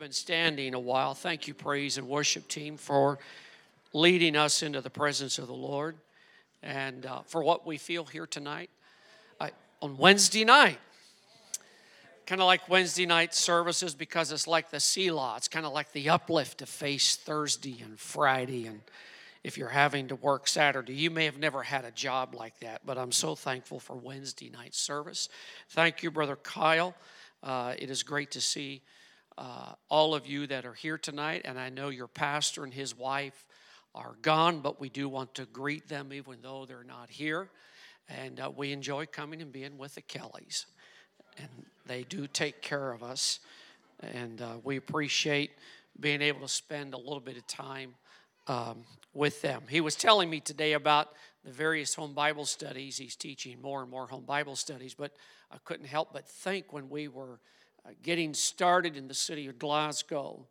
been standing a while. Thank you, praise and worship team, for leading us into the presence of the Lord and uh, for what we feel here tonight. I, on Wednesday night, kind of like Wednesday night services because it's like the Selah. It's kind of like the uplift to face Thursday and Friday. And if you're having to work Saturday, you may have never had a job like that, but I'm so thankful for Wednesday night service. Thank you, Brother Kyle. Uh, it is great to see uh, all of you that are here tonight, and I know your pastor and his wife are gone, but we do want to greet them even though they're not here. And uh, we enjoy coming and being with the Kellys, and they do take care of us, and uh, we appreciate being able to spend a little bit of time um, with them. He was telling me today about the various home Bible studies. He's teaching more and more home Bible studies, but I couldn't help but think when we were getting started in the city of Glasgow.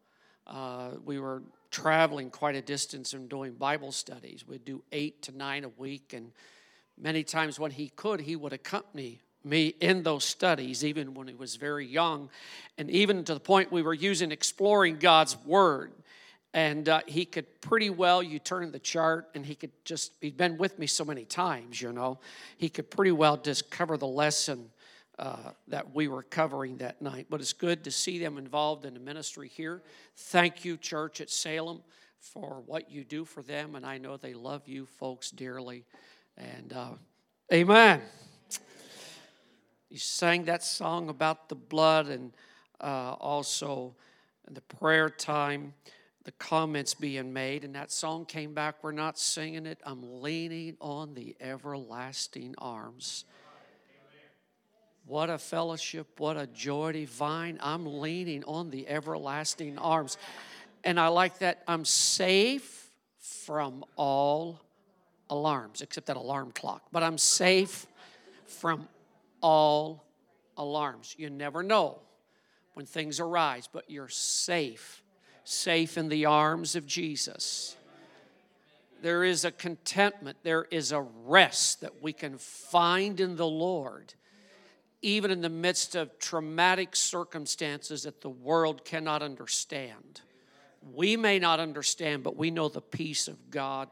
Uh, we were traveling quite a distance and doing Bible studies. We'd do eight to nine a week, and many times when he could, he would accompany me in those studies, even when he was very young, and even to the point we were using exploring God's Word. And uh, he could pretty well, you turn the chart, and he could just, he'd been with me so many times, you know, he could pretty well just cover the lesson uh, that we were covering that night. But it's good to see them involved in the ministry here. Thank you, church at Salem, for what you do for them. And I know they love you folks dearly. And uh, amen. You sang that song about the blood and uh, also the prayer time, the comments being made. And that song came back. We're not singing it. I'm leaning on the everlasting arms what a fellowship, what a joy divine. I'm leaning on the everlasting arms. And I like that I'm safe from all alarms, except that alarm clock. But I'm safe from all alarms. You never know when things arise, but you're safe, safe in the arms of Jesus. There is a contentment, there is a rest that we can find in the Lord even in the midst of traumatic circumstances that the world cannot understand. We may not understand, but we know the peace of God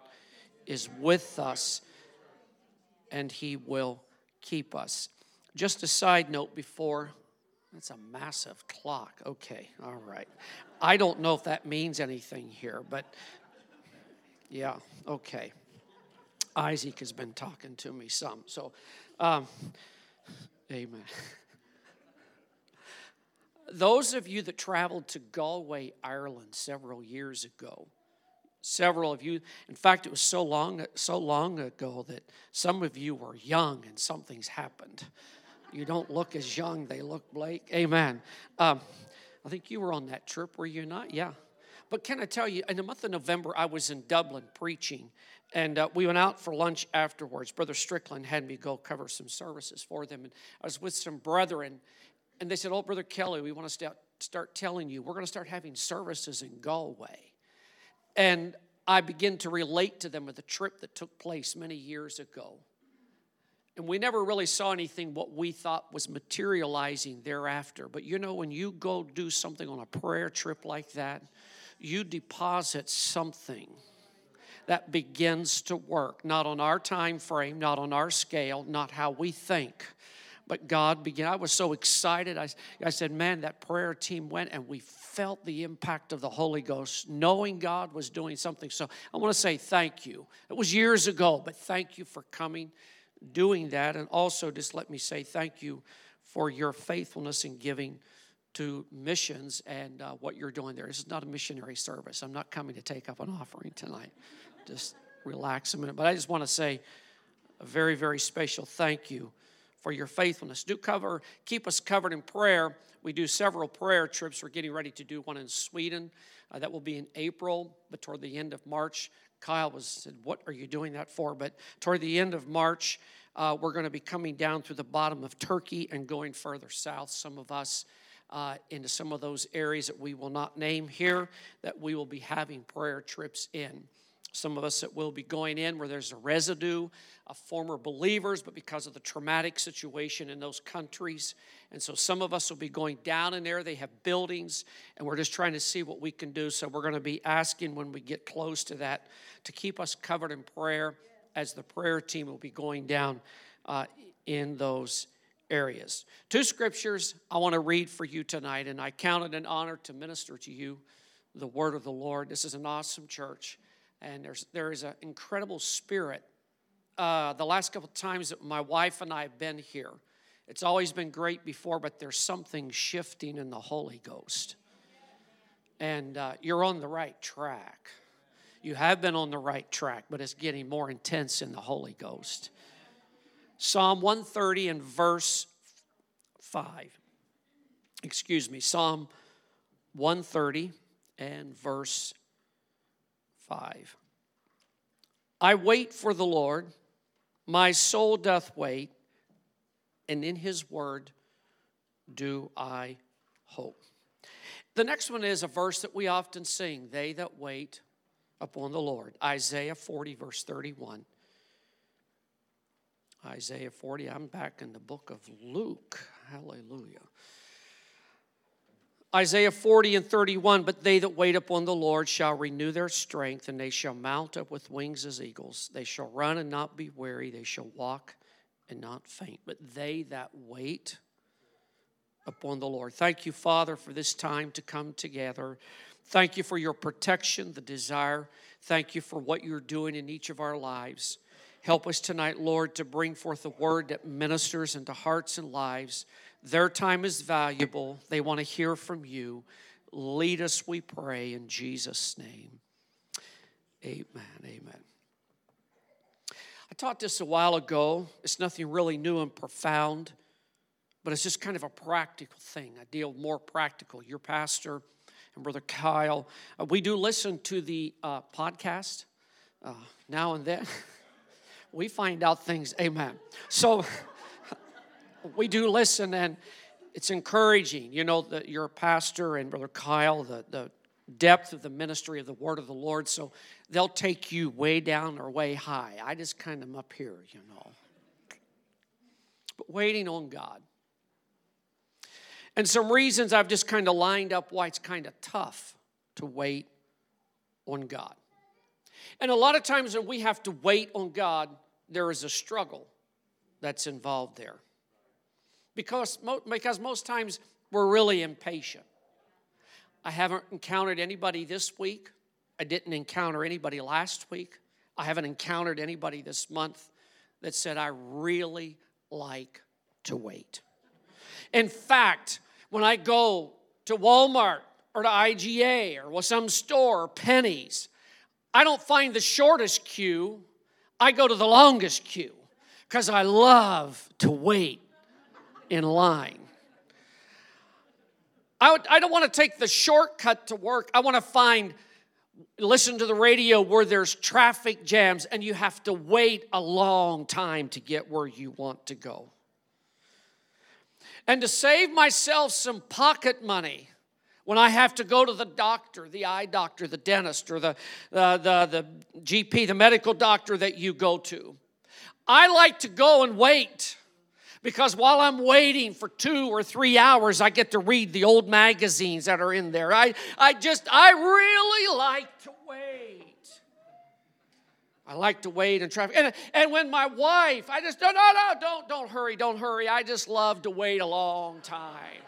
is with us and He will keep us. Just a side note before, that's a massive clock. Okay, all right. I don't know if that means anything here, but yeah, okay. Isaac has been talking to me some. So, um, Amen. Those of you that traveled to Galway, Ireland several years ago, several of you, in fact, it was so long, so long ago that some of you were young and something's happened. You don't look as young, they look Blake. Amen. Um, I think you were on that trip, were you not? Yeah. But can I tell you, in the month of November, I was in Dublin preaching, and uh, we went out for lunch afterwards. Brother Strickland had me go cover some services for them. And I was with some brethren, and they said, Oh, Brother Kelly, we want to start, start telling you, we're going to start having services in Galway. And I began to relate to them with a trip that took place many years ago. And we never really saw anything what we thought was materializing thereafter. But you know, when you go do something on a prayer trip like that, you deposit something that begins to work, not on our time frame, not on our scale, not how we think. But God began. I was so excited. I, I said, Man, that prayer team went and we felt the impact of the Holy Ghost, knowing God was doing something. So I want to say thank you. It was years ago, but thank you for coming, doing that. And also, just let me say thank you for your faithfulness in giving to missions and uh, what you're doing there. This is not a missionary service. I'm not coming to take up an offering tonight just relax a minute. But I just want to say a very, very special thank you for your faithfulness. Do cover, keep us covered in prayer. We do several prayer trips. We're getting ready to do one in Sweden. Uh, that will be in April, but toward the end of March. Kyle was said, "What are you doing that for?" But toward the end of March, uh, we're going to be coming down through the bottom of Turkey and going further south. Some of us uh, into some of those areas that we will not name here that we will be having prayer trips in. Some of us that will be going in where there's a residue of former believers, but because of the traumatic situation in those countries. And so some of us will be going down in there. They have buildings, and we're just trying to see what we can do. So we're going to be asking when we get close to that to keep us covered in prayer as the prayer team will be going down uh, in those areas. Two scriptures I want to read for you tonight, and I count it an honor to minister to you the word of the Lord. This is an awesome church, and there's there is an incredible spirit. Uh, the last couple times that my wife and I have been here, it's always been great before, but there's something shifting in the Holy Ghost, and uh, you're on the right track. You have been on the right track, but it's getting more intense in the Holy Ghost. Psalm 130 and verse 5. Excuse me, Psalm 130 and verse 5. I wait for the Lord, my soul doth wait, and in his word do I hope. The next one is a verse that we often sing They that wait upon the Lord. Isaiah 40, verse 31. Isaiah 40. I'm back in the book of Luke. Hallelujah. Isaiah 40 and 31 But they that wait upon the Lord shall renew their strength, and they shall mount up with wings as eagles. They shall run and not be weary, they shall walk and not faint. But they that wait upon the Lord. Thank you, Father, for this time to come together. Thank you for your protection, the desire. Thank you for what you're doing in each of our lives. Help us tonight, Lord, to bring forth a word that ministers into hearts and lives. Their time is valuable. They want to hear from you. Lead us, we pray, in Jesus' name. Amen. Amen. I taught this a while ago. It's nothing really new and profound, but it's just kind of a practical thing. I deal more practical. Your pastor and Brother Kyle, uh, we do listen to the uh, podcast uh, now and then. we find out things. Amen. So we do listen, and it's encouraging. You know, that your pastor and Brother Kyle, the, the depth of the ministry of the word of the Lord. So they'll take you way down or way high. I just kind of am up here, you know. But waiting on God. And some reasons I've just kind of lined up why it's kind of tough to wait on God. And a lot of times when we have to wait on God, there is a struggle that's involved there. Because, because most times we're really impatient. I haven't encountered anybody this week. I didn't encounter anybody last week. I haven't encountered anybody this month that said, I really like to wait. In fact, when I go to Walmart or to IGA or some store, or Penny's, I don't find the shortest queue, I go to the longest queue because I love to wait in line. I, would, I don't want to take the shortcut to work. I want to find, listen to the radio where there's traffic jams and you have to wait a long time to get where you want to go. And to save myself some pocket money, when I have to go to the doctor, the eye doctor, the dentist, or the, the, the, the GP, the medical doctor that you go to. I like to go and wait because while I'm waiting for two or three hours, I get to read the old magazines that are in there. I, I just, I really like to wait. I like to wait in traffic. And, and when my wife, I just, no, no, no, don't, don't hurry, don't hurry. I just love to wait a long time.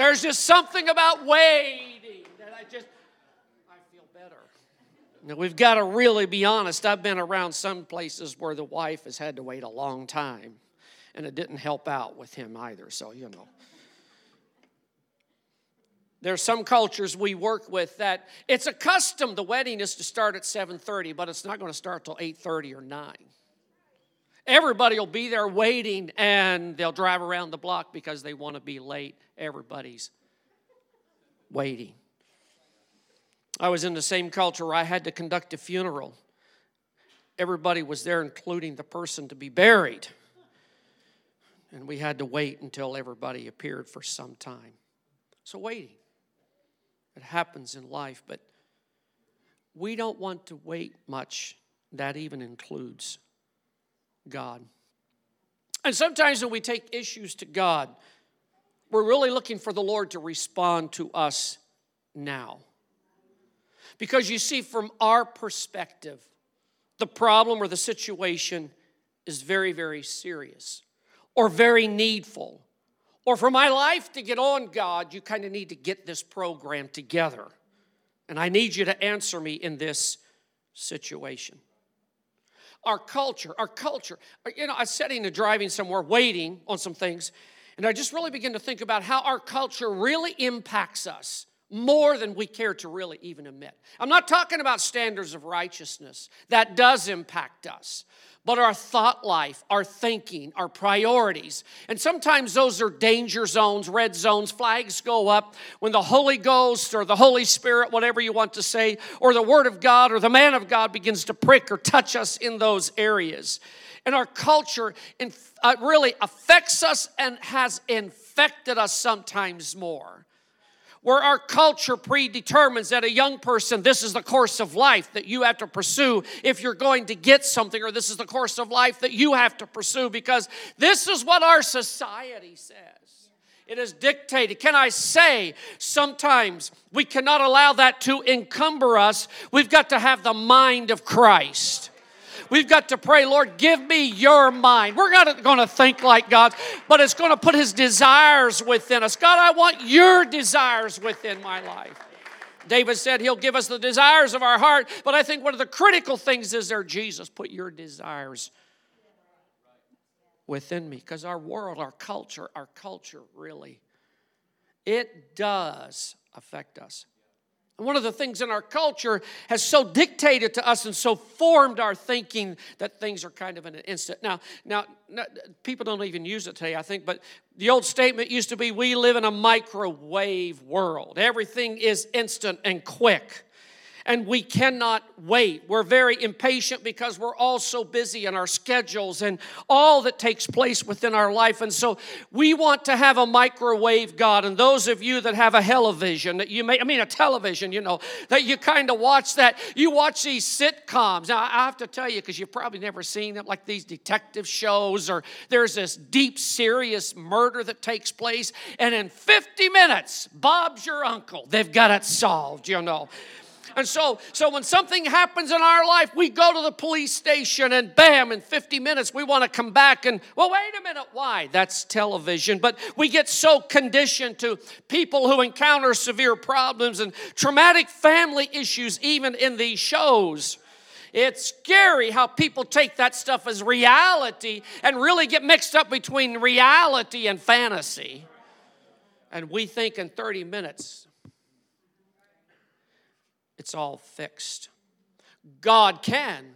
There's just something about waiting that I just, I feel better. Now, we've got to really be honest. I've been around some places where the wife has had to wait a long time, and it didn't help out with him either, so you know. There's some cultures we work with that it's a custom the wedding is to start at 7:30, but it's not going to start till 8:30 or 9. Everybody will be there waiting and they'll drive around the block because they want to be late. Everybody's waiting. I was in the same culture where I had to conduct a funeral. Everybody was there, including the person to be buried. And we had to wait until everybody appeared for some time. So, waiting. It happens in life, but we don't want to wait much. That even includes God. And sometimes when we take issues to God, we're really looking for the Lord to respond to us now. Because you see, from our perspective, the problem or the situation is very, very serious or very needful. Or for my life to get on, God, you kind of need to get this program together. And I need you to answer me in this situation. Our culture, our culture, uh, you know, I was sitting and driving somewhere waiting on some things, and I just really begin to think about how our culture really impacts us more than we care to really even admit. I'm not talking about standards of righteousness, that does impact us but our thought life, our thinking, our priorities. And sometimes those are danger zones, red zones, flags go up when the Holy Ghost or the Holy Spirit, whatever you want to say, or the Word of God or the man of God begins to prick or touch us in those areas. And our culture uh, really affects us and has infected us sometimes more where our culture predetermines that a young person, this is the course of life that you have to pursue if you're going to get something, or this is the course of life that you have to pursue because this is what our society says. It is dictated. Can I say sometimes we cannot allow that to encumber us? We've got to have the mind of Christ. We've got to pray, Lord, give me your mind. We're not going to think like God, but it's going to put his desires within us. God, I want your desires within my life. David said he'll give us the desires of our heart, but I think one of the critical things is there, Jesus, put your desires within me. Because our world, our culture, our culture really, it does affect us. One of the things in our culture has so dictated to us and so formed our thinking that things are kind of in an instant. Now, now, people don't even use it today, I think, but the old statement used to be we live in a microwave world. Everything is instant and quick and we cannot wait. We're very impatient because we're all so busy in our schedules and all that takes place within our life. And so we want to have a microwave God. And those of you that have a television, that you may, I mean, a television, you know, that you kind of watch that, you watch these sitcoms. Now, I have to tell you, because you've probably never seen them, like these detective shows, or there's this deep, serious murder that takes place. And in 50 minutes, Bob's your uncle. They've got it solved, you know. And so, so when something happens in our life, we go to the police station and bam, in 50 minutes, we want to come back and, well, wait a minute, why? That's television. But we get so conditioned to people who encounter severe problems and traumatic family issues, even in these shows. It's scary how people take that stuff as reality and really get mixed up between reality and fantasy. And we think in 30 minutes, it's all fixed. God can,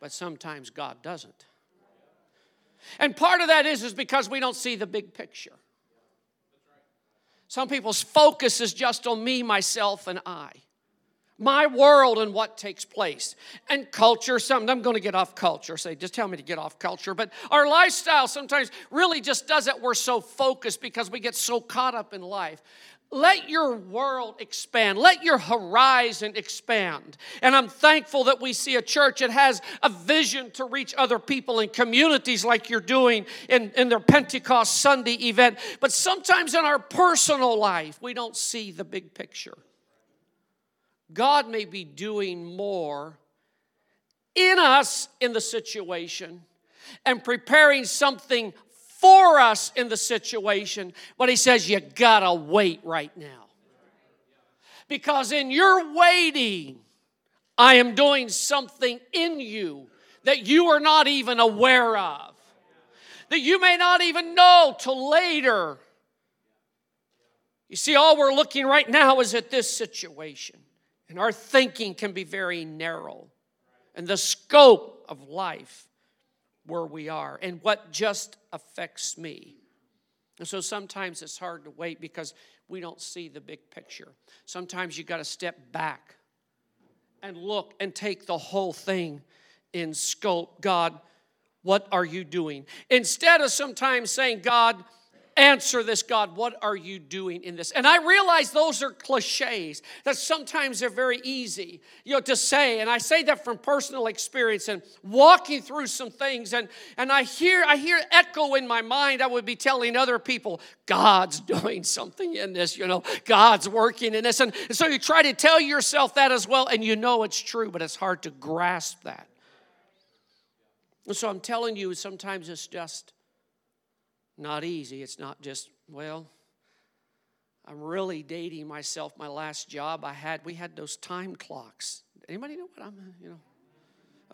but sometimes God doesn't. And part of that is, is because we don't see the big picture. Some people's focus is just on me, myself, and I. My world and what takes place. And culture, some I'm to get off culture, say, just tell me to get off culture. But our lifestyle sometimes really just does it. We're so focused because we get so caught up in life. Let your world expand. Let your horizon expand. And I'm thankful that we see a church that has a vision to reach other people in communities like you're doing in, in their Pentecost Sunday event. But sometimes in our personal life, we don't see the big picture. God may be doing more in us in the situation and preparing something for us in the situation, but he says, You gotta wait right now. Because in your waiting, I am doing something in you that you are not even aware of, that you may not even know till later. You see, all we're looking right now is at this situation, and our thinking can be very narrow, and the scope of life where we are and what just affects me. And so sometimes it's hard to wait because we don't see the big picture. Sometimes you got to step back and look and take the whole thing in scope. God, what are you doing? Instead of sometimes saying, God, answer this, God, what are you doing in this? And I realize those are cliches, that sometimes they're very easy, you know, to say. And I say that from personal experience and walking through some things. And, and I hear, I hear echo in my mind. I would be telling other people, God's doing something in this, you know, God's working in this. And so you try to tell yourself that as well, and you know it's true, but it's hard to grasp that. And so I'm telling you, sometimes it's just not easy. It's not just, well, I'm really dating myself. My last job I had, we had those time clocks. Anybody know what I'm, you know?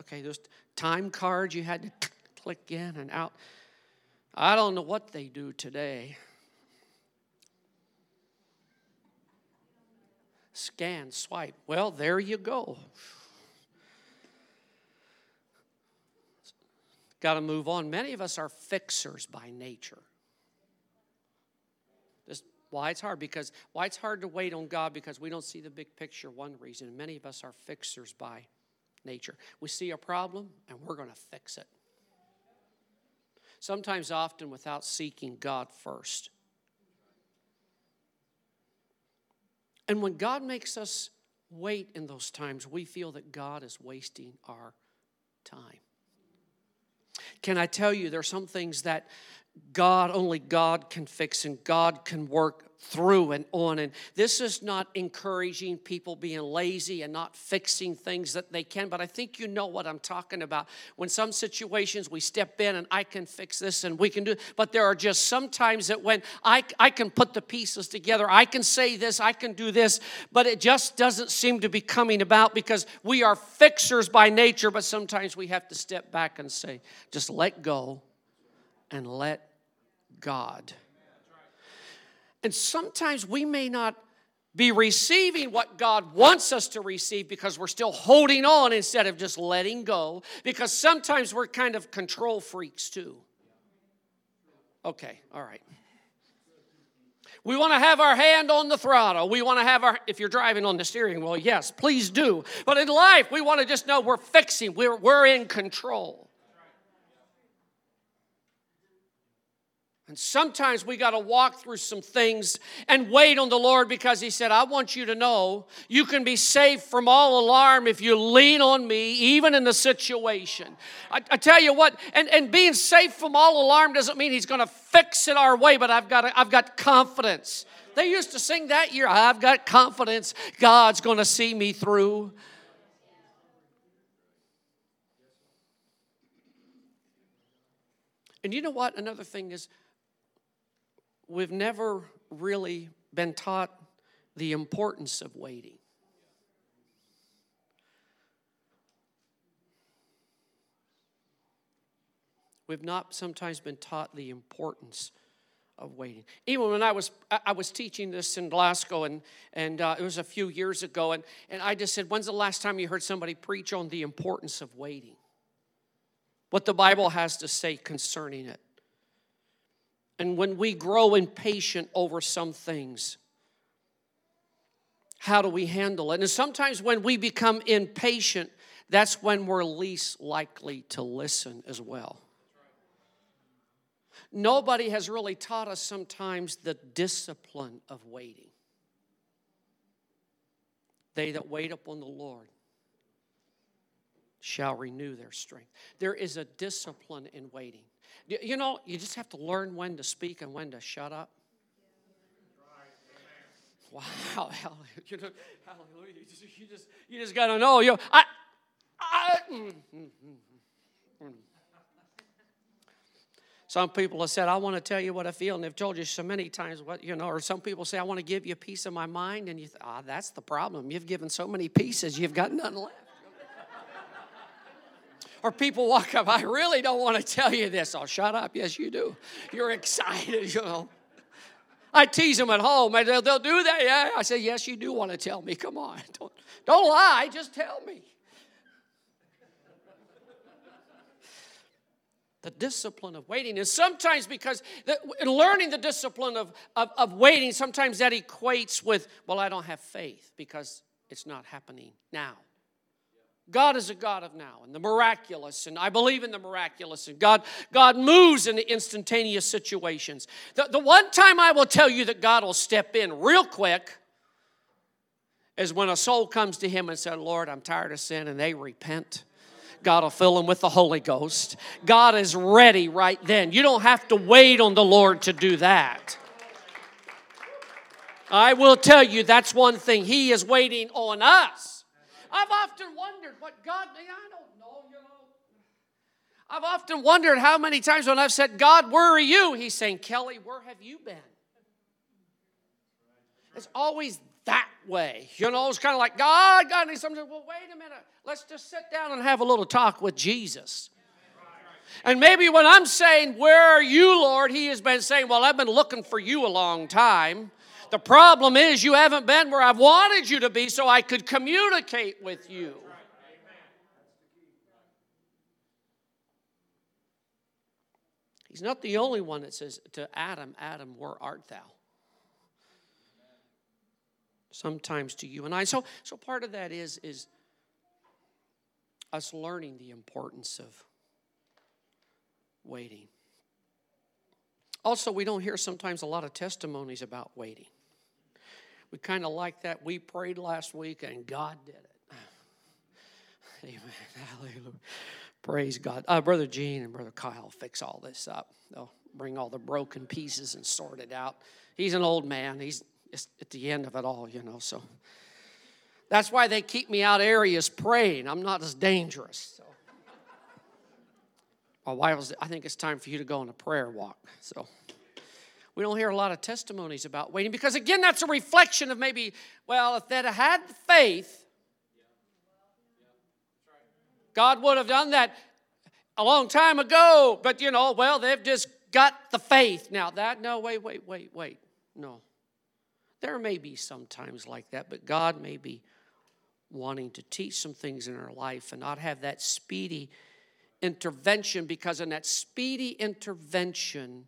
Okay, those time cards you had to click in and out. I don't know what they do today. Scan, swipe. Well, there you go. Got to move on. Many of us are fixers by nature. This why it's hard because why it's hard to wait on God because we don't see the big picture. One reason. Many of us are fixers by nature. We see a problem and we're going to fix it. Sometimes, often, without seeking God first. And when God makes us wait in those times, we feel that God is wasting our time. Can I tell you, there are some things that God, only God can fix and God can work through and on. And this is not encouraging people being lazy and not fixing things that they can, but I think you know what I'm talking about. When some situations we step in and I can fix this and we can do, but there are just some times that when I, I can put the pieces together, I can say this, I can do this, but it just doesn't seem to be coming about because we are fixers by nature, but sometimes we have to step back and say, just let go and let God. And sometimes we may not be receiving what God wants us to receive because we're still holding on instead of just letting go. Because sometimes we're kind of control freaks too. Okay, all right. We want to have our hand on the throttle. We want to have our, if you're driving on the steering wheel, yes, please do. But in life, we want to just know we're fixing, we're, we're in control. And sometimes we got to walk through some things and wait on the Lord because He said, I want you to know you can be safe from all alarm if you lean on me, even in the situation. I, I tell you what, and, and being safe from all alarm doesn't mean He's going to fix it our way, but I've got, I've got confidence. They used to sing that year, I've got confidence God's going to see me through. And you know what? Another thing is, we've never really been taught the importance of waiting. We've not sometimes been taught the importance of waiting. Even when I was I was teaching this in Glasgow, and and uh, it was a few years ago, and and I just said, "When's the last time you heard somebody preach on the importance of waiting? What the Bible has to say concerning it." And when we grow impatient over some things, how do we handle it? And sometimes when we become impatient, that's when we're least likely to listen as well. Nobody has really taught us sometimes the discipline of waiting. They that wait upon the Lord shall renew their strength. There is a discipline in waiting. You know, you just have to learn when to speak and when to shut up. Wow, hallelujah. You know, hallelujah. You just, you just, you just got to know. You know, I, I, mm, mm, mm, some people have said, I want to tell you what I feel, and they've told you so many times what, you know, or some people say, I want to give you a piece of my mind, and you think, ah, that's the problem. You've given so many pieces, you've got none left or people walk up, I really don't want to tell you this. Oh, shut up. Yes, you do. You're excited, you know. I tease them at home, and they'll, they'll do that. Yeah, I say, yes, you do want to tell me. Come on, don't, don't lie. Just tell me. the discipline of waiting is sometimes because the, learning the discipline of, of, of waiting sometimes that equates with well i don't have faith because it's not happening now God is a God of now and the miraculous, and I believe in the miraculous, and God, God moves in the instantaneous situations. The, the one time I will tell you that God will step in real quick is when a soul comes to Him and said, Lord, I'm tired of sin, and they repent. God will fill them with the Holy Ghost. God is ready right then. You don't have to wait on the Lord to do that. I will tell you that's one thing. He is waiting on us. I've often wondered what God, I don't know, you know. I've often wondered how many times when I've said, God, where are you? He's saying, Kelly, where have you been? It's always that way. You know, it's kind of like, God, God, and sometimes, well, wait a minute. Let's just sit down and have a little talk with Jesus. And maybe when I'm saying, Where are you, Lord? He has been saying, Well, I've been looking for you a long time. The problem is, you haven't been where I've wanted you to be so I could communicate with you. He's not the only one that says to Adam, Adam, where art thou? Sometimes to you and I. So, so part of that is, is us learning the importance of waiting. Also, we don't hear sometimes a lot of testimonies about waiting. We kind of like that. We prayed last week and God did it. Amen. Hallelujah. Praise God. Uh, Brother Gene and Brother Kyle fix all this up. They'll bring all the broken pieces and sort it out. He's an old man. He's at the end of it all, you know. So that's why they keep me out areas praying. I'm not as dangerous. So. My wife was, I think it's time for you to go on a prayer walk. So we don't hear a lot of testimonies about waiting because, again, that's a reflection of maybe, well, if they'd had faith, God would have done that a long time ago. But, you know, well, they've just got the faith. Now, that, no, wait, wait, wait, wait. No. There may be some times like that, but God may be wanting to teach some things in our life and not have that speedy intervention because in that speedy intervention,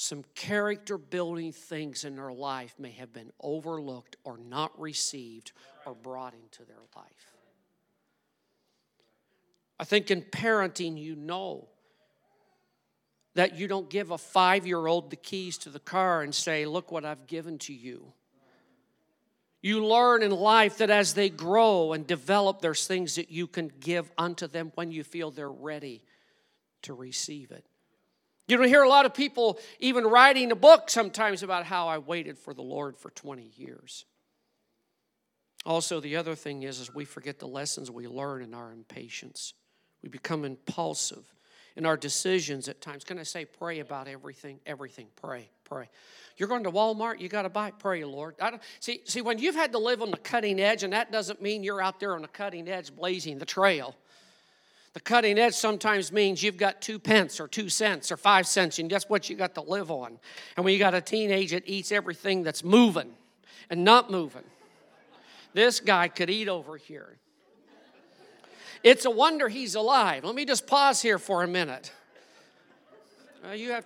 some character building things in their life may have been overlooked or not received or brought into their life. I think in parenting, you know that you don't give a five year old the keys to the car and say, Look what I've given to you. You learn in life that as they grow and develop, there's things that you can give unto them when you feel they're ready to receive it. You don't hear a lot of people even writing a book sometimes about how I waited for the Lord for 20 years. Also, the other thing is, is we forget the lessons we learn in our impatience. We become impulsive in our decisions at times. Can I say, pray about everything? Everything. Pray, pray. You're going to Walmart, you got to buy, pray, Lord. I don't, see, see, when you've had to live on the cutting edge, and that doesn't mean you're out there on the cutting edge blazing the trail. The cutting edge sometimes means you've got two pence or two cents or five cents, and that's what you got to live on. And when you got a teenager, that eats everything that's moving and not moving, this guy could eat over here. It's a wonder he's alive. Let me just pause here for a minute. Uh, you have.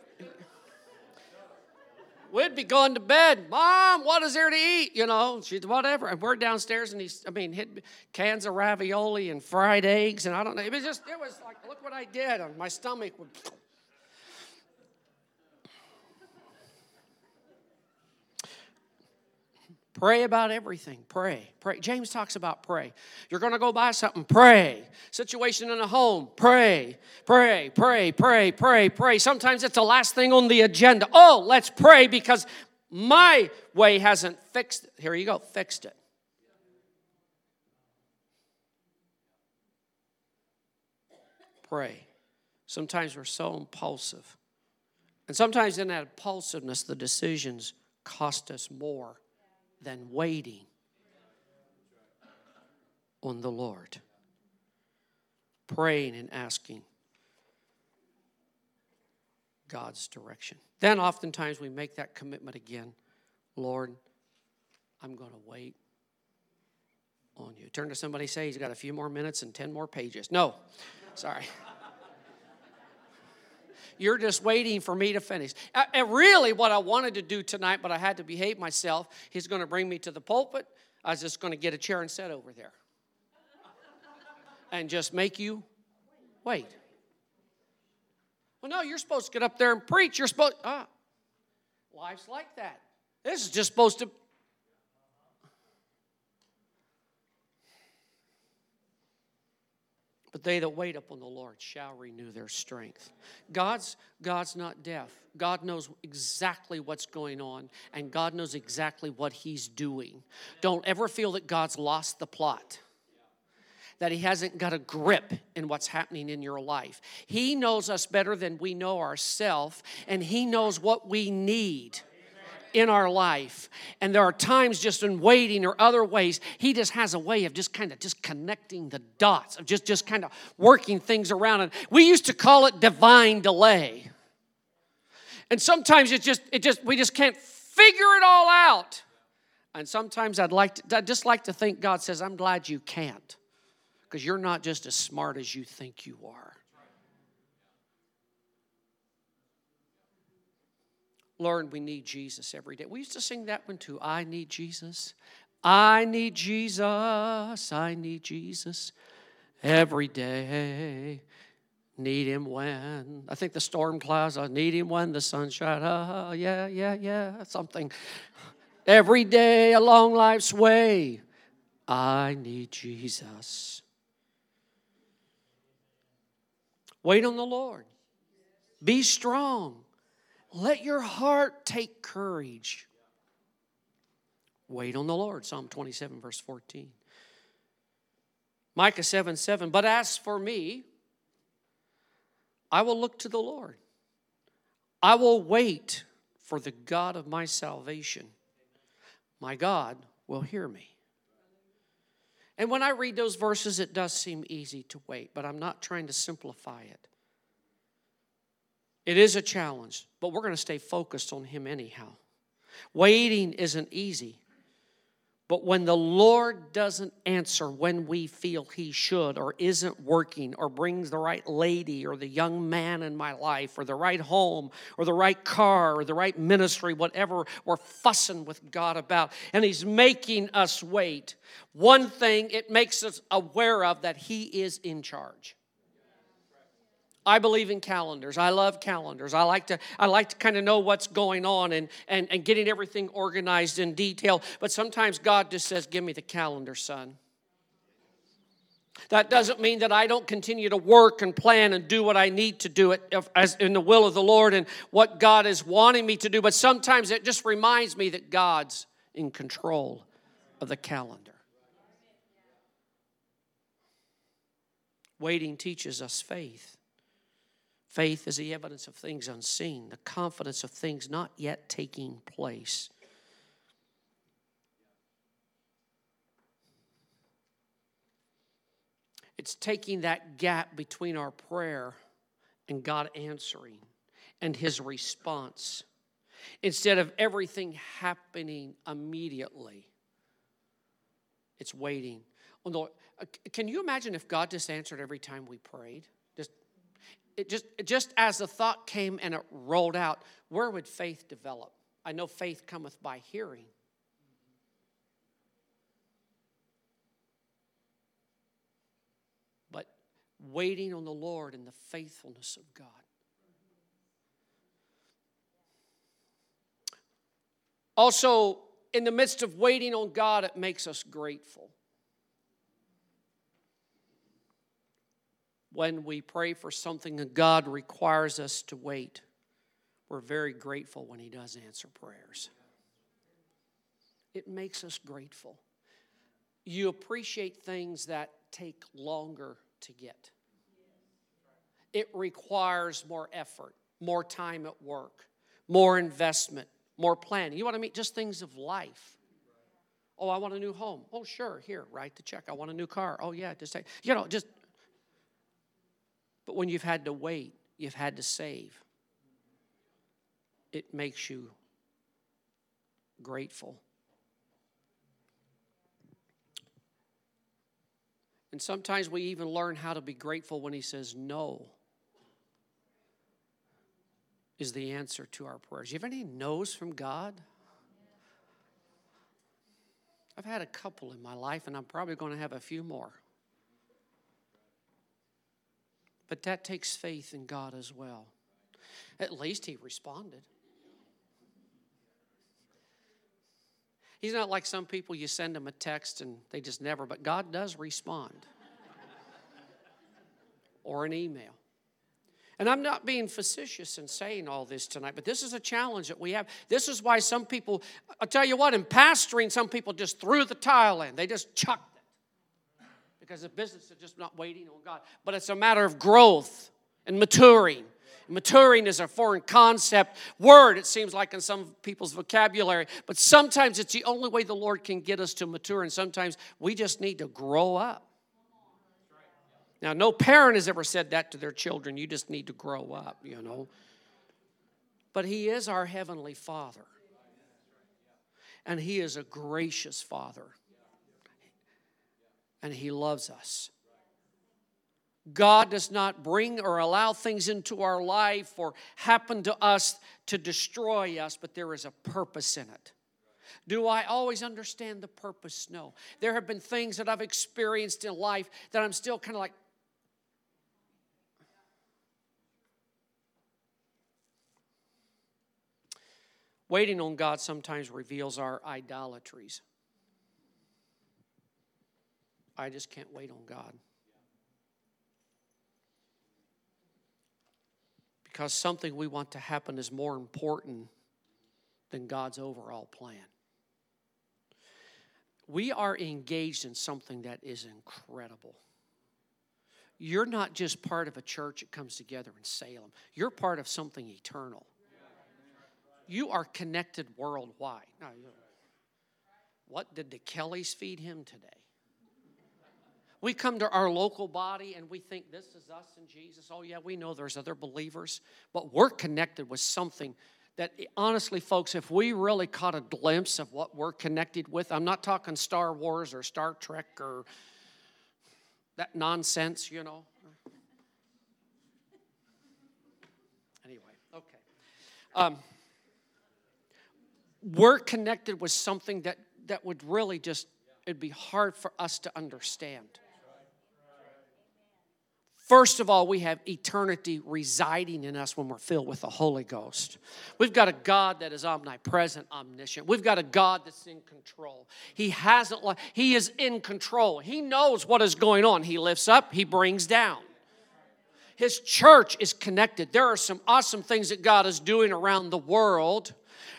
We'd be going to bed. Mom, what is there to eat? You know, she's whatever. And we're downstairs and he's, I mean, hit cans of ravioli and fried eggs. And I don't know. It was just, it was like, look what I did. And my stomach would. Pray about everything. Pray. Pray. James talks about pray. You're going to go buy something. Pray. Situation in a home. Pray. Pray. Pray. Pray. Pray. Pray. Sometimes it's the last thing on the agenda. Oh, let's pray because my way hasn't fixed it. Here you go. Fixed it. Pray. Sometimes we're so impulsive. And sometimes in that impulsiveness, the decisions cost us more than waiting on the Lord. Praying and asking God's direction. Then oftentimes we make that commitment again Lord, I'm going to wait on you. Turn to somebody, say he's got a few more minutes and 10 more pages. No, sorry. You're just waiting for me to finish. And really, what I wanted to do tonight, but I had to behave myself, he's going to bring me to the pulpit. I was just going to get a chair and sit over there. and just make you wait. Well, no, you're supposed to get up there and preach. You're supposed, ah, life's like that. This is just supposed to. But they that wait upon the Lord shall renew their strength. God's God's not deaf. God knows exactly what's going on, and God knows exactly what He's doing. Don't ever feel that God's lost the plot that he hasn't got a grip in what's happening in your life. He knows us better than we know ourselves, and he knows what we need in our life. And there are times just in waiting or other ways, he just has a way of just kind of just connecting the dots, of just, just kind of working things around. And we used to call it divine delay. And sometimes it just, it just, we just can't figure it all out. And sometimes I'd like to, I'd just like to think God says, I'm glad you can't because you're not just as smart as you think you are. Lord, we need Jesus every day. We used to sing that one too. I need Jesus. I need Jesus. I need Jesus every day. Need him when I think the storm clouds. I need him when the sun shines. Oh, ah, yeah, yeah, yeah. Something. Every day along life's way, I need Jesus. Wait on the Lord. Be strong. Let your heart take courage. Wait on the Lord. Psalm 27, verse 14. Micah 7 7. But as for me, I will look to the Lord. I will wait for the God of my salvation. My God will hear me. And when I read those verses, it does seem easy to wait, but I'm not trying to simplify it. It is a challenge, but we're going to stay focused on Him anyhow. Waiting isn't easy. But when the Lord doesn't answer when we feel He should, or isn't working, or brings the right lady, or the young man in my life, or the right home, or the right car, or the right ministry, whatever we're fussing with God about, and He's making us wait, one thing it makes us aware of that He is in charge. I believe in calendars. I love calendars. I like to I like to kind of know what's going on and, and, and getting everything organized in detail. But sometimes God just says, Give me the calendar, son. That doesn't mean that I don't continue to work and plan and do what I need to do it as in the will of the Lord and what God is wanting me to do. But sometimes it just reminds me that God's in control of the calendar. Waiting teaches us faith. Faith is the evidence of things unseen, the confidence of things not yet taking place. It's taking that gap between our prayer and God answering and His response. Instead of everything happening immediately, it's waiting. Uh, can you imagine if God just answered every time we prayed? It just, just as the thought came and it rolled out, where would faith develop? I know faith cometh by hearing. But waiting on the Lord and the faithfulness of God. Also, in the midst of waiting on God, it makes us grateful. When we pray for something and God requires us to wait, we're very grateful when He does answer prayers. It makes us grateful. You appreciate things that take longer to get. It requires more effort, more time at work, more investment, more planning. You want to meet just things of life. Oh, I want a new home. Oh, sure. Here, write the check. I want a new car. Oh, yeah. Just say, you know, just but when you've had to wait, you've had to save, it makes you grateful. And sometimes we even learn how to be grateful when He says no is the answer to our prayers. You have any no's from God? I've had a couple in my life, and I'm probably going to have a few more. But that takes faith in God as well. At least he responded. He's not like some people you send them a text and they just never, but God does respond. or an email. And I'm not being facetious in saying all this tonight, but this is a challenge that we have. This is why some people, I'll tell you what, in pastoring, some people just threw the tile in. They just chucked because the business is just not waiting on God. But it's a matter of growth and maturing. Maturing is a foreign concept word, it seems like in some people's vocabulary, but sometimes it's the only way the Lord can get us to mature, and sometimes we just need to grow up. Now, no parent has ever said that to their children. You just need to grow up, you know. But He is our Heavenly Father. And He is a gracious Father. And He loves us. God does not bring or allow things into our life or happen to us to destroy us, but there is a purpose in it. Do I always understand the purpose? No. There have been things that I've experienced in life that I'm still kind of like, Waiting on God sometimes reveals our idolatries. I just can't wait on God. because something we want to happen is more important than God's overall plan. We are engaged in something that is incredible. You're not just part of a church that comes together in Salem, you're part of something eternal. You are connected worldwide. Now, what did the Kellys feed him today? We come to our local body and we think this is us and Jesus. Oh, yeah, we know there's other believers, but we're connected with something that, honestly, folks, if we really caught a glimpse of what we're connected with, I'm not talking Star Wars or Star Trek or that nonsense, you know. Anyway, okay. Um, we're connected with something that, that would really just, it'd be hard for us to understand. First of all, we have eternity residing in us when we're filled with the Holy Ghost. We've got a God that is omnipresent, omniscient. We've got a God that's in control. He hasn't, He is in control. He knows what is going on. He lifts up, He brings down. His church is connected. There are some awesome things that God is doing around the world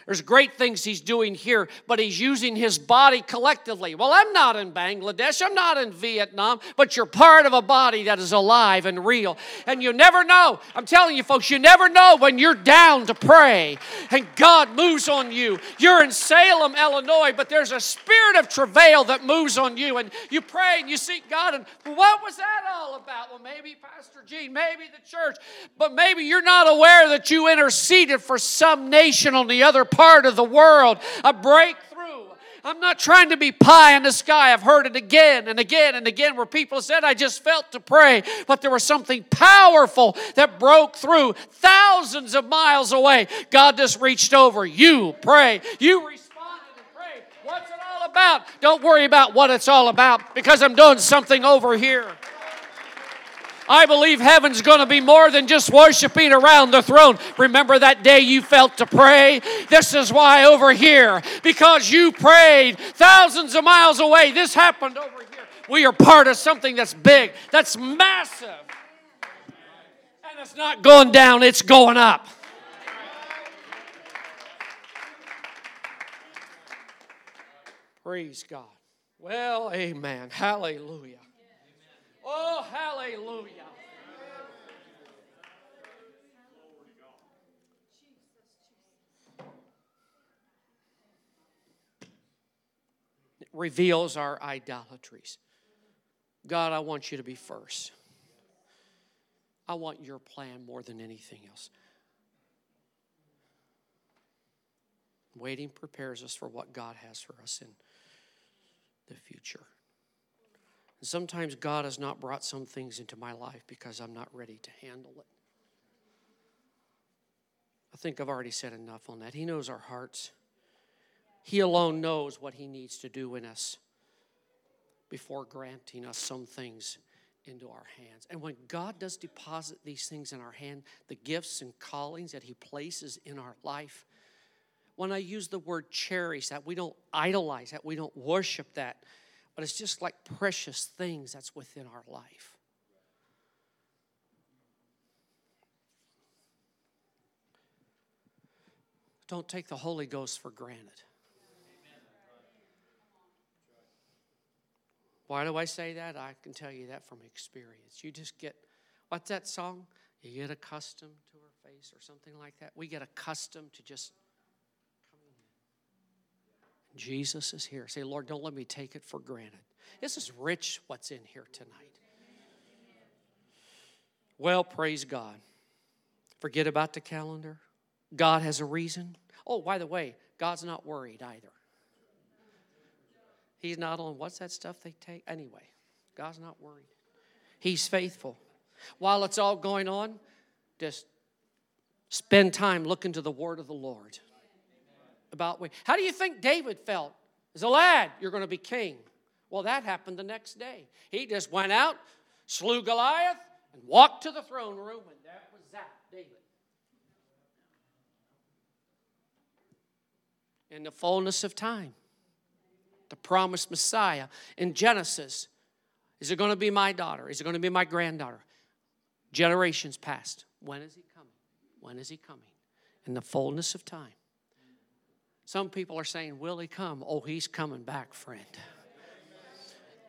there's great things he's doing here, but he's using his body collectively. Well, I'm not in Bangladesh, I'm not in Vietnam, but you're part of a body that is alive and real. And you never know. I'm telling you, folks, you never know when you're down to pray and God moves on you. You're in Salem, Illinois, but there's a spirit of travail that moves on you, and you pray and you seek God. And what was that all about? Well, maybe Pastor Gene, maybe the church, but maybe you're not aware that you interceded for some nation on the other part of the world, a breakthrough. I'm not trying to be pie in the sky. I've heard it again and again and again where people said, I just felt to pray, but there was something powerful that broke through thousands of miles away. God just reached over. You pray. You responded and prayed. What's it all about? Don't worry about what it's all about because I'm doing something over here. I believe heaven's going to be more than just worshiping around the throne. Remember that day you felt to pray? This is why over here, because you prayed thousands of miles away, this happened over here. We are part of something that's big, that's massive. And it's not going down, it's going up. Praise God. Well, amen. Hallelujah. Oh, hallelujah. It reveals our idolatries. God, I want you to be first. I want your plan more than anything else. Waiting prepares us for what God has for us in the future. And sometimes God has not brought some things into my life because I'm not ready to handle it. I think I've already said enough on that. He knows our hearts. He alone knows what He needs to do in us before granting us some things into our hands. And when God does deposit these things in our hand, the gifts and callings that He places in our life, when I use the word cherish, that we don't idolize that, we don't worship that, but it's just like precious things that's within our life. Don't take the Holy Ghost for granted. Why do I say that? I can tell you that from experience. You just get, what's that song? You get accustomed to her face or something like that. We get accustomed to just. Jesus is here. Say, Lord, don't let me take it for granted. This is rich what's in here tonight. Well, praise God. Forget about the calendar. God has a reason. Oh, by the way, God's not worried either. He's not on what's that stuff they take? Anyway, God's not worried. He's faithful. While it's all going on, just spend time looking to the word of the Lord. About how do you think David felt? As a lad, you're going to be king. Well, that happened the next day. He just went out, slew Goliath, and walked to the throne room, and that was that, David. In the fullness of time the promised Messiah in Genesis. Is it going to be my daughter? Is it going to be my granddaughter? Generations past. When is he coming? When is he coming? In the fullness of time. Some people are saying, Will he come? Oh, he's coming back, friend.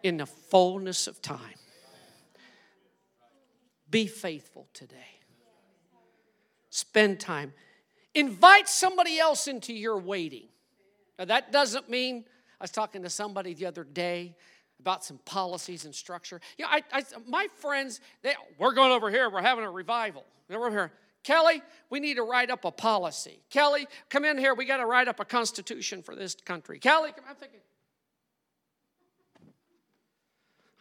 In the fullness of time. Be faithful today. Spend time. Invite somebody else into your waiting. Now, that doesn't mean I was talking to somebody the other day about some policies and structure. You know, I, I, my friends, they, we're going over here. We're having a revival. We're over here. Kelly, we need to write up a policy. Kelly, come in here. We got to write up a constitution for this country. Kelly, come, I'm thinking.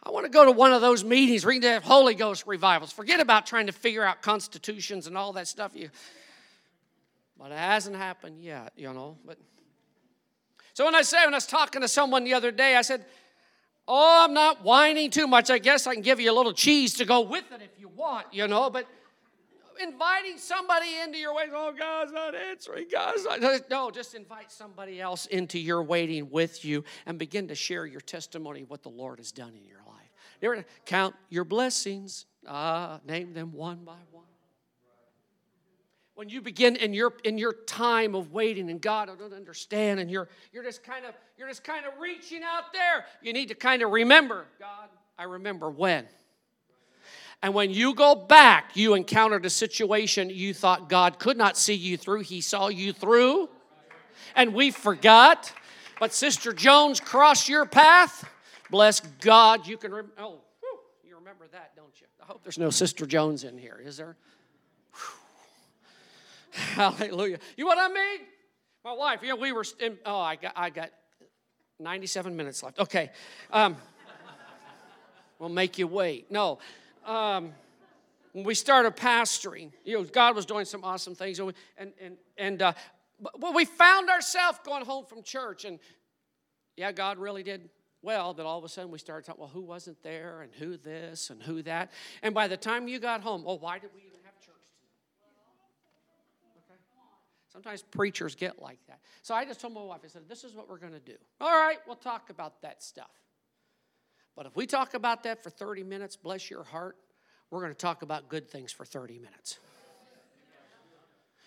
I want to go to one of those meetings where you can have Holy Ghost revivals. Forget about trying to figure out constitutions and all that stuff. You, but it hasn't happened yet, you know. But so when I say, when I was talking to someone the other day, I said, Oh, I'm not whining too much. I guess I can give you a little cheese to go with it if you want, you know, but inviting somebody into your waiting, oh, God's not answering, God's not. No, just invite somebody else into your waiting with you and begin to share your testimony of what the Lord has done in your life. Count your blessings, uh, name them one by one. When you begin in your in your time of waiting and God I don't understand and you're you're just kind of you're just kind of reaching out there you need to kind of remember God I remember when and when you go back you encountered a situation you thought God could not see you through he saw you through and we forgot but sister Jones crossed your path bless God you can remember. oh whew, you remember that don't you I hope there's no sister Jones in here is there Hallelujah. You know what I mean? My wife, you know, we were, in, oh, I got, I got 97 minutes left. Okay. Um, we'll make you wait. No. Um, when we started pastoring, you know, God was doing some awesome things. And, and, and, and uh, but we found ourselves going home from church, and yeah, God really did well, that all of a sudden we started talking, well, who wasn't there, and who this, and who that. And by the time you got home, oh, why did we even have church okay. Sometimes preachers get like that. So I just told my wife, I said, This is what we're going to do. All right, we'll talk about that stuff. But if we talk about that for 30 minutes, bless your heart, we're going to talk about good things for 30 minutes.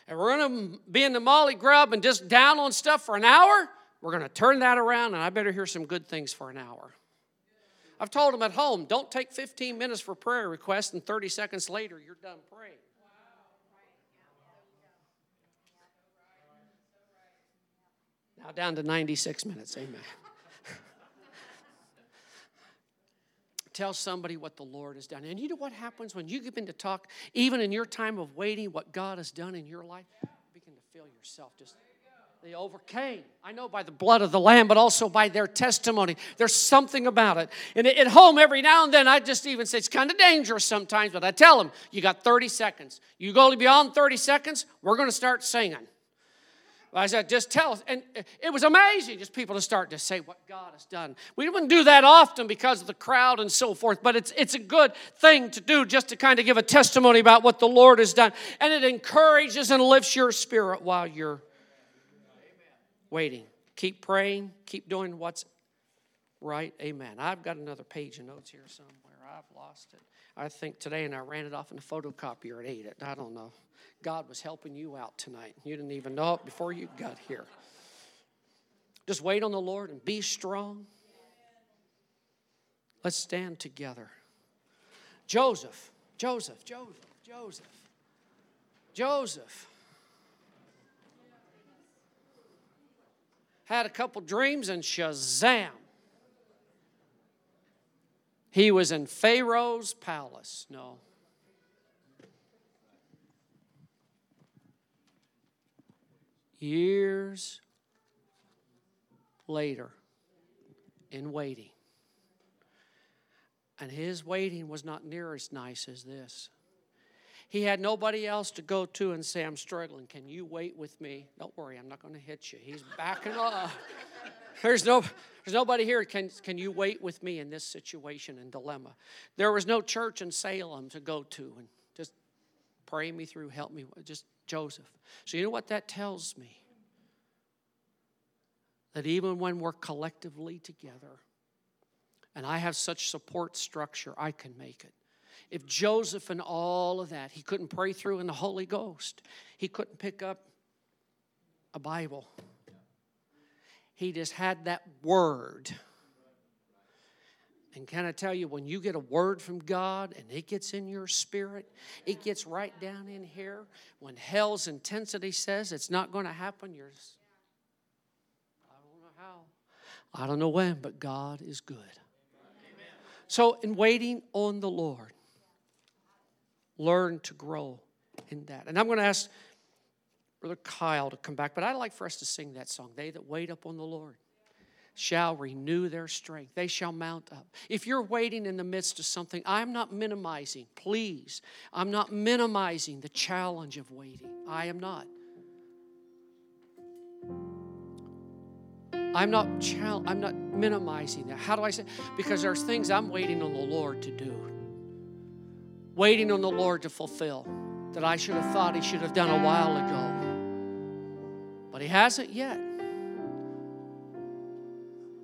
And we're going to be in the molly grub and just down on stuff for an hour. We're going to turn that around, and I better hear some good things for an hour. I've told them at home, don't take 15 minutes for prayer requests, and 30 seconds later, you're done praying. Now down to 96 minutes. Amen. Tell somebody what the Lord has done. And you know what happens when you begin to talk, even in your time of waiting, what God has done in your life? You begin to feel yourself just they overcame. I know by the blood of the Lamb, but also by their testimony. There's something about it. And at home, every now and then, I just even say it's kind of dangerous sometimes, but I tell them, you got 30 seconds. You go beyond 30 seconds, we're going to start singing. I said, just tell us. And it was amazing, just people to start to say what God has done. We wouldn't do that often because of the crowd and so forth, but it's, it's a good thing to do just to kind of give a testimony about what the Lord has done. And it encourages and lifts your spirit while you're waiting. Keep praying, keep doing what's right. Amen. I've got another page of notes here somewhere. I've lost it. I think today, and I ran it off in the photocopier and ate it. I don't know. God was helping you out tonight. You didn't even know it before you got here. Just wait on the Lord and be strong. Let's stand together. Joseph, Joseph, Joseph, Joseph, Joseph had a couple dreams and shazam. He was in Pharaoh's palace. No. years later in waiting. And his waiting was not near as nice as this. He had nobody else to go to and say, I'm struggling. Can you wait with me? Don't worry, I'm not going to hit you. He's backing off. There's, no, there's nobody here. Can, can you wait with me in this situation and dilemma? There was no church in Salem to go to and just pray me through, help me. Just Joseph. So, you know what that tells me? That even when we're collectively together, and I have such support structure, I can make it. If Joseph and all of that, he couldn't pray through in the Holy Ghost, he couldn't pick up a Bible. He just had that word and can I tell you, when you get a word from God and it gets in your spirit, it gets right down in here. When hell's intensity says it's not going to happen, you're, I don't know how, I don't know when, but God is good. Amen. So, in waiting on the Lord, learn to grow in that. And I'm going to ask Brother Kyle to come back, but I'd like for us to sing that song, They That Wait Upon the Lord shall renew their strength. They shall mount up. If you're waiting in the midst of something, I'm not minimizing, please. I'm not minimizing the challenge of waiting. I am not. I'm not I'm not minimizing that. How do I say? Because there's things I'm waiting on the Lord to do. Waiting on the Lord to fulfill that I should have thought he should have done a while ago. But he hasn't yet.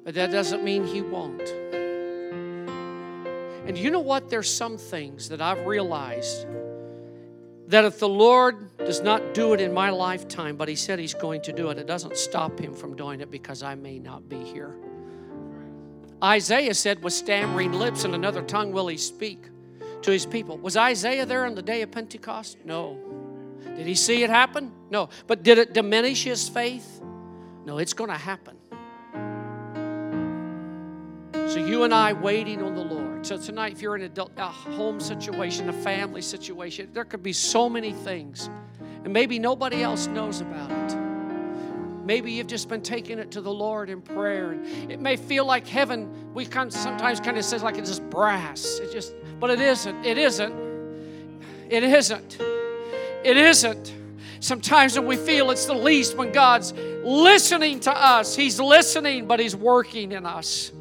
But that doesn't mean He won't. And you know what? There's some things that I've realized that if the Lord does not do it in my lifetime, but He said He's going to do it, it doesn't stop Him from doing it because I may not be here. Isaiah said, with stammering lips and another tongue will He speak to His people. Was Isaiah there on the day of Pentecost? No. Did he see it happen? No. But did it diminish his faith? No, it's going to happen. So, you and I waiting on the Lord. So, tonight, if you're in a, home situation, a family situation, there could be so many things, and maybe nobody else knows about it. Maybe you've just been taking it to the Lord in prayer. And it may feel like heaven, we kind of, sometimes kind of says like it's just brass. It just, but it isn't. It isn't. It isn't. It isn't. Sometimes when we feel it's the least, when God's listening to us, He's listening, but He's working in us.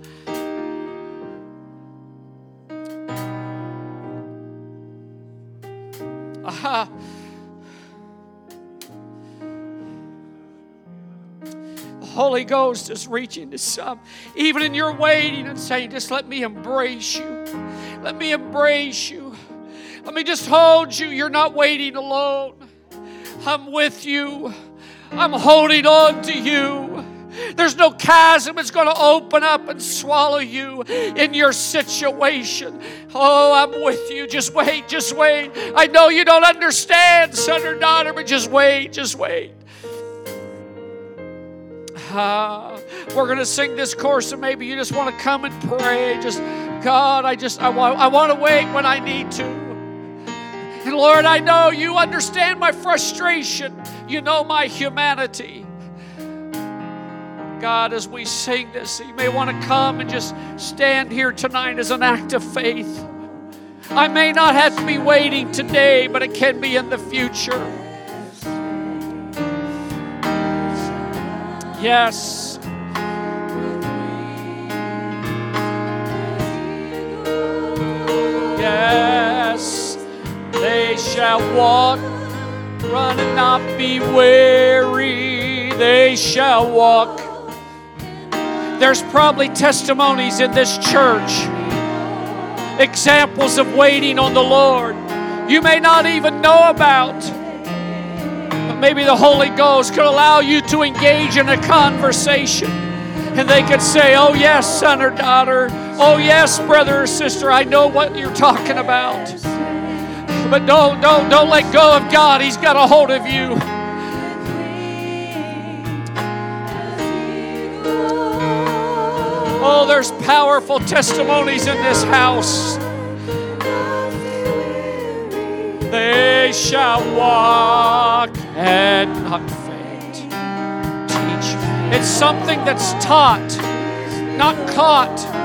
Uh, the Holy Ghost is reaching to some, even in your waiting and saying, just let me embrace you. Let me embrace you. Let me just hold you. You're not waiting alone. I'm with you. I'm holding on to you. There's no chasm that's going to open up and swallow you in your situation. Oh, I'm with you. Just wait, just wait. I know you don't understand, son or daughter, but just wait, just wait. Uh, we're going to sing this chorus, and maybe you just want to come and pray. Just, God, I just, I want, I want to wait when I need to. Lord, I know you understand my frustration. You know my humanity. God, as we sing this, you may want to come and just stand here tonight as an act of faith. I may not have to be waiting today, but it can be in the future. Yes. Shall walk, run and not be weary. They shall walk. There's probably testimonies in this church, examples of waiting on the Lord you may not even know about. But maybe the Holy Ghost could allow you to engage in a conversation. And they could say, Oh, yes, son or daughter. Oh, yes, brother or sister, I know what you're talking about. But don't, don't, don't let go of God. He's got a hold of you. Oh, there's powerful testimonies in this house. They shall walk and not faint. Teach. It's something that's taught, not caught.